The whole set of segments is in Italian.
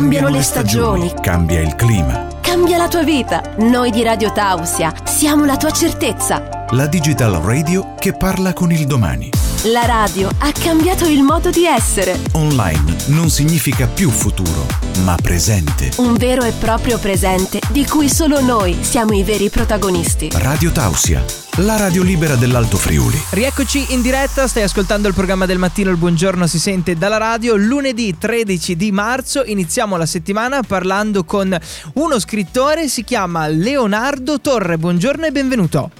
Cambiano le stagioni. Cambia il clima. Cambia la tua vita. Noi di Radio Tausia siamo la tua certezza. La digital radio che parla con il domani. La radio ha cambiato il modo di essere. Online non significa più futuro, ma presente. Un vero e proprio presente di cui solo noi siamo i veri protagonisti. Radio Tausia, la radio libera dell'Alto Friuli. Rieccoci in diretta, stai ascoltando il programma del mattino, il buongiorno si sente dalla radio. Lunedì 13 di marzo iniziamo la settimana parlando con uno scrittore, si chiama Leonardo Torre. Buongiorno e benvenuto.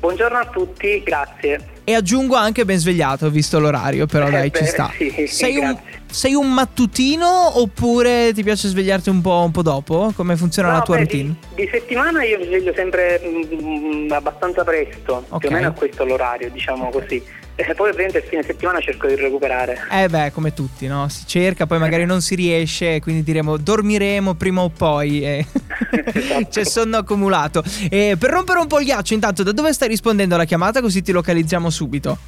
Buongiorno a tutti, grazie. E aggiungo anche ben svegliato, visto l'orario, però Eh dai, beh, ci sta. sì, sei, un, sei un mattutino oppure ti piace svegliarti un po', un po' dopo? Come funziona la No, tua beh, routine? Di, di settimana io mi sveglio sempre mm, abbastanza presto, Ok. più o meno a questo l'orario, diciamo così. E poi ovviamente il fine settimana cerco di recuperare. Eh beh, come tutti, no? Si cerca, poi magari non si riesce, quindi diremo dormiremo prima o poi. e Esatto. C'è sonno accumulato. E per rompere un po' il ghiaccio, intanto, da dove stai rispondendo alla chiamata? Così ti localizziamo subito.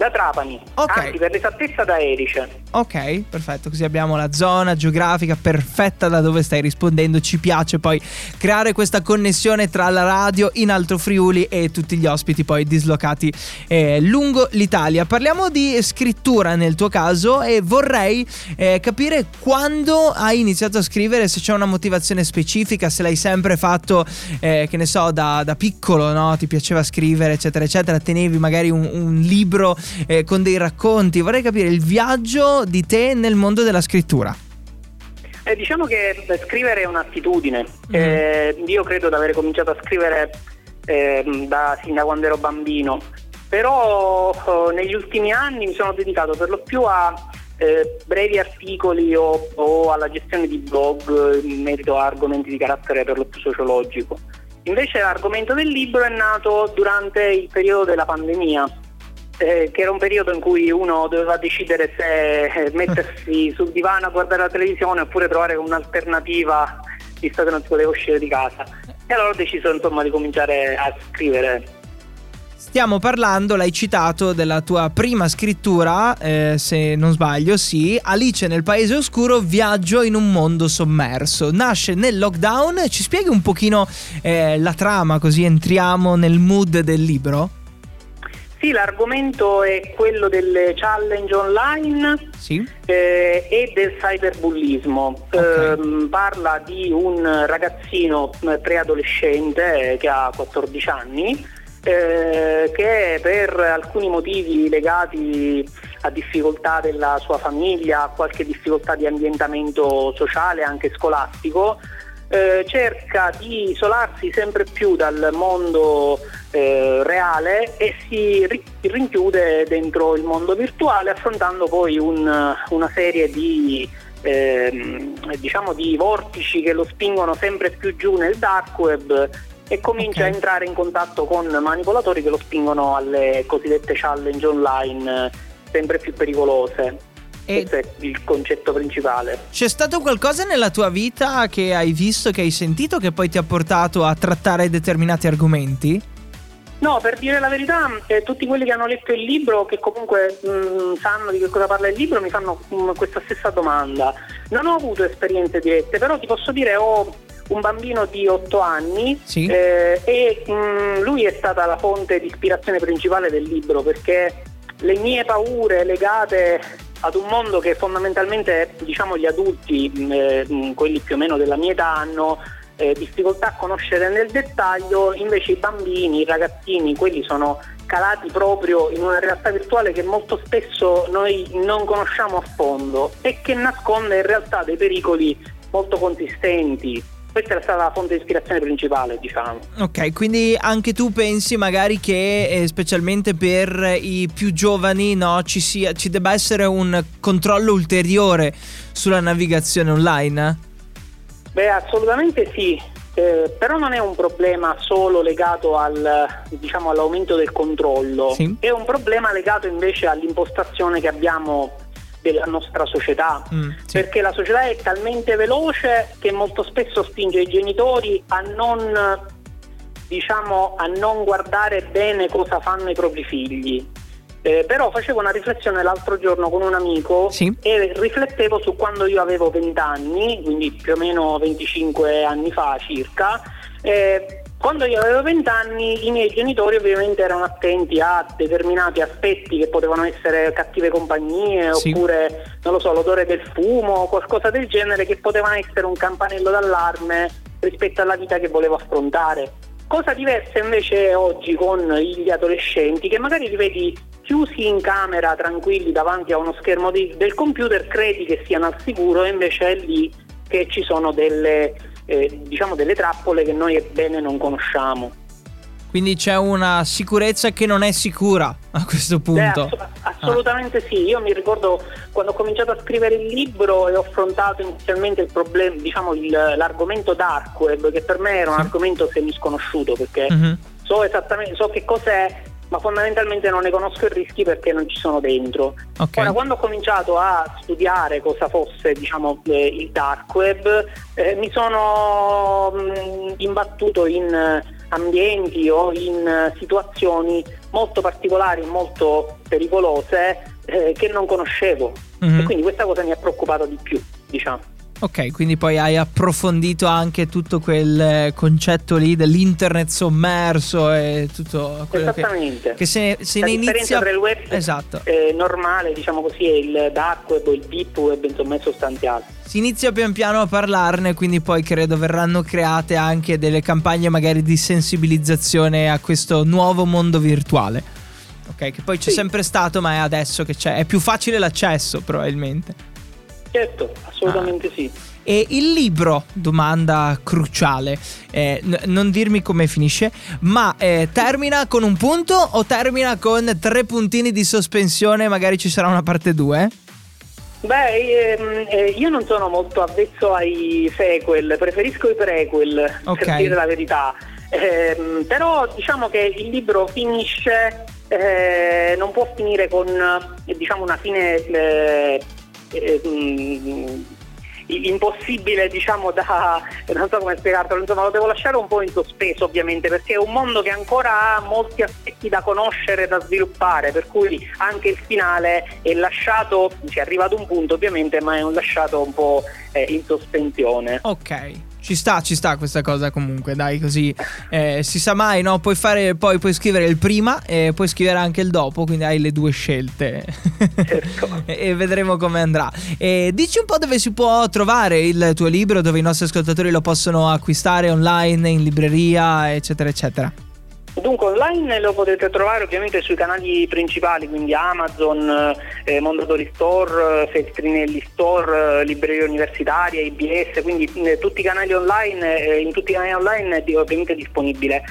Da Trapani, Ok. anzi per l'esattezza da Erice. Ok, perfetto, così abbiamo la zona geografica perfetta da dove stai rispondendo. Ci piace poi creare questa connessione tra la radio in Alto Friuli e tutti gli ospiti poi dislocati eh, lungo l'Italia. Parliamo di scrittura nel tuo caso e vorrei eh, capire quando hai iniziato a scrivere, se c'è una motivazione specifica, se l'hai sempre fatto, eh, che ne so, da, da piccolo, no? Ti piaceva scrivere, eccetera, eccetera, tenevi magari un, un libro eh, con dei racconti. Vorrei capire il viaggio di te nel mondo della scrittura. Eh, diciamo che eh, scrivere è un'attitudine. Mm. Eh, io credo di aver cominciato a scrivere ehm, da, sin da quando ero bambino, però eh, negli ultimi anni mi sono dedicato per lo più a eh, brevi articoli o, o alla gestione di blog eh, in merito a argomenti di carattere per lo più sociologico. Invece l'argomento del libro è nato durante il periodo della pandemia, eh, che era un periodo in cui uno doveva decidere se eh, mettersi sul divano a guardare la televisione oppure trovare un'alternativa visto che non si poteva uscire di casa. E allora ho deciso insomma di cominciare a scrivere. Stiamo parlando, l'hai citato, della tua prima scrittura, eh, se non sbaglio, sì, Alice nel Paese Oscuro, viaggio in un mondo sommerso. Nasce nel lockdown, ci spieghi un pochino eh, la trama così entriamo nel mood del libro? Sì, l'argomento è quello delle challenge online Sì. eh, e del cyberbullismo. Ok. Ehm, parla di un ragazzino eh, preadolescente eh, che ha 14 anni eh, che per alcuni motivi legati a difficoltà della sua famiglia, a qualche difficoltà di ambientamento sociale, anche scolastico, eh, cerca di isolarsi sempre più dal mondo eh, reale e si ri- rinchiude dentro il mondo virtuale affrontando poi un- una serie di, ehm, diciamo di vortici che lo spingono sempre più giù nel dark web e comincia Ok. a entrare in contatto con manipolatori che lo spingono alle cosiddette challenge online eh, sempre più pericolose. E Questo è il concetto principale. c'è stato qualcosa nella tua vita che hai visto, che hai sentito, che poi ti ha portato a trattare determinati argomenti? No, per dire la verità, eh, tutti quelli che hanno letto il libro, che comunque mh, sanno di che cosa parla il libro, mi fanno mh, questa stessa domanda. Non ho avuto esperienze dirette, però ti posso dire ho un bambino di 8 anni Sì. eh, e mh, lui è stata la fonte di ispirazione principale del libro perché le mie paure legate ad un mondo che fondamentalmente diciamo gli adulti, eh, quelli più o meno della mia età, hanno eh, difficoltà a conoscere nel dettaglio, invece i bambini, i ragazzini, quelli sono calati proprio in una realtà virtuale che molto spesso noi non conosciamo a fondo e che nasconde in realtà dei pericoli molto consistenti. Questa è stata la fonte di ispirazione principale, diciamo. Ok, quindi anche tu pensi magari che eh, specialmente per i più giovani no, ci, sia, ci debba essere un controllo ulteriore sulla navigazione online? Beh, assolutamente sì, eh, però non è un problema solo legato al, diciamo, all'aumento del controllo, Sì. è un problema legato invece all'impostazione che abbiamo della nostra società. Mm, sì. Perché la società è talmente veloce che molto spesso spinge i genitori a non, diciamo, a non guardare bene cosa fanno i propri figli. Eh, però facevo una riflessione l'altro giorno con un amico Sì. e riflettevo su quando io avevo 20 anni, quindi più o meno 25 anni fa circa. Eh, quando io avevo 20 anni i miei genitori ovviamente erano attenti a determinati aspetti che potevano essere cattive compagnie Sì. oppure, non lo so, l'odore del fumo o qualcosa del genere che potevano essere un campanello d'allarme rispetto alla vita che volevo affrontare. Cosa diversa invece oggi con gli adolescenti che magari li vedi chiusi in camera tranquilli davanti a uno schermo di- del computer, credi che siano al sicuro e invece è lì che ci sono delle, eh, diciamo delle trappole che noi bene non conosciamo. Quindi c'è una sicurezza che non è sicura a questo punto. ass- assolutamente sì, io mi ricordo quando ho cominciato a scrivere il libro e ho affrontato inizialmente il problema, diciamo il- l'argomento dark web, che per me era un Sì. argomento semisconosciuto perché Mhm. so esattamente, so che cos'è, ma fondamentalmente non ne conosco i rischi perché non ci sono dentro. Ok. Ora, quando ho cominciato a studiare cosa fosse diciamo, eh, il dark web, eh, mi sono mh, imbattuto in ambienti o in situazioni molto particolari, molto pericolose eh, che non conoscevo. Mhm. E quindi questa cosa mi ha preoccupato di più, diciamo. Ok, quindi poi hai approfondito anche tutto quel eh, concetto lì dell'internet sommerso e tutto quello che, Esattamente. che se, se La ne differenza inizia tra il web Esatto. eh, normale, diciamo così, e il dark web o il deep web, insomma, è sostanziale. Si inizia pian piano a parlarne, quindi poi credo verranno create anche delle campagne magari di sensibilizzazione a questo nuovo mondo virtuale. Ok, che poi c'è Sì. sempre stato, ma è adesso che c'è. È più facile l'accesso, probabilmente. Certo, assolutamente Ah. sì. E il libro, domanda cruciale, eh, n- non dirmi come finisce, ma eh, termina con un punto o termina con tre puntini di sospensione? Magari ci sarà una parte 2? Beh, ehm, eh, io non sono molto avvezzo ai sequel, preferisco i prequel, Ok. per dire la verità. Ehm, però diciamo che il libro finisce, eh, non può finire con eh, diciamo una fine eh, eh, mm, impossibile diciamo da non so come spiegartelo insomma lo devo lasciare un po' in sospeso ovviamente perché è un mondo che ancora ha molti aspetti da conoscere da sviluppare per cui anche il finale è lasciato si arriva ad un punto ovviamente ma è un lasciato un po' eh, in sospensione. Ok, ci sta, ci sta questa cosa comunque, dai, così eh, si sa mai, no? Puoi fare, poi puoi scrivere il prima e puoi scrivere anche il dopo, quindi hai le due scelte. Certo. e, vedremo come andrà. E dici un po' dove si può trovare il tuo libro, dove i nostri ascoltatori lo possono acquistare online, in libreria, eccetera, eccetera. Dunque online lo potete trovare ovviamente sui canali principali, quindi Amazon, eh, Mondadori Store, eh, Feltrinelli Store, eh, Libreria Universitaria, IBS, quindi eh, tutti i canali online, eh, in tutti i canali online è ovviamente disponibile.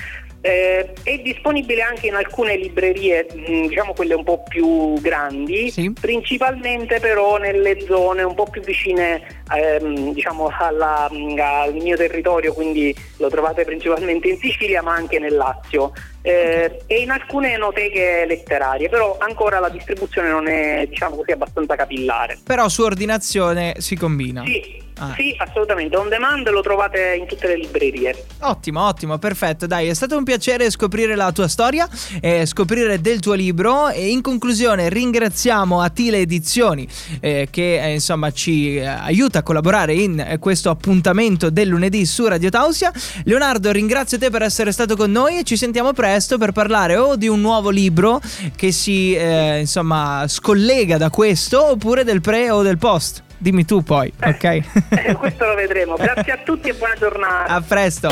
Eh, è disponibile anche in alcune librerie, mh, diciamo quelle un po' più grandi, Sì. principalmente però nelle zone un po' più vicine ehm, diciamo alla- al mio territorio, quindi lo trovate principalmente in Sicilia ma anche nel Lazio eh, e in alcune enoteche letterarie, però ancora la distribuzione non è diciamo così abbastanza capillare. Però su ordinazione si combina. Sì, Ah. sì, assolutamente, on demand lo trovate in tutte le librerie. Ottimo, ottimo, perfetto. Dai, è stato un piacere scoprire la tua storia, e scoprire del tuo libro e in conclusione ringraziamo Atile Edizioni eh, che eh, insomma ci eh, aiuta a collaborare in eh, questo appuntamento del lunedì su Radio Tausia. Leonardo, ringrazio te per essere stato con noi e ci sentiamo presto per parlare o di un nuovo libro che si eh, insomma scollega da questo oppure del pre o del post. Dimmi tu poi, ok? Eh, questo lo vedremo. Grazie a tutti e buona giornata. a presto.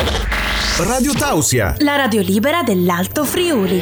Radio Tausia. La radio libera dell'Alto Friuli.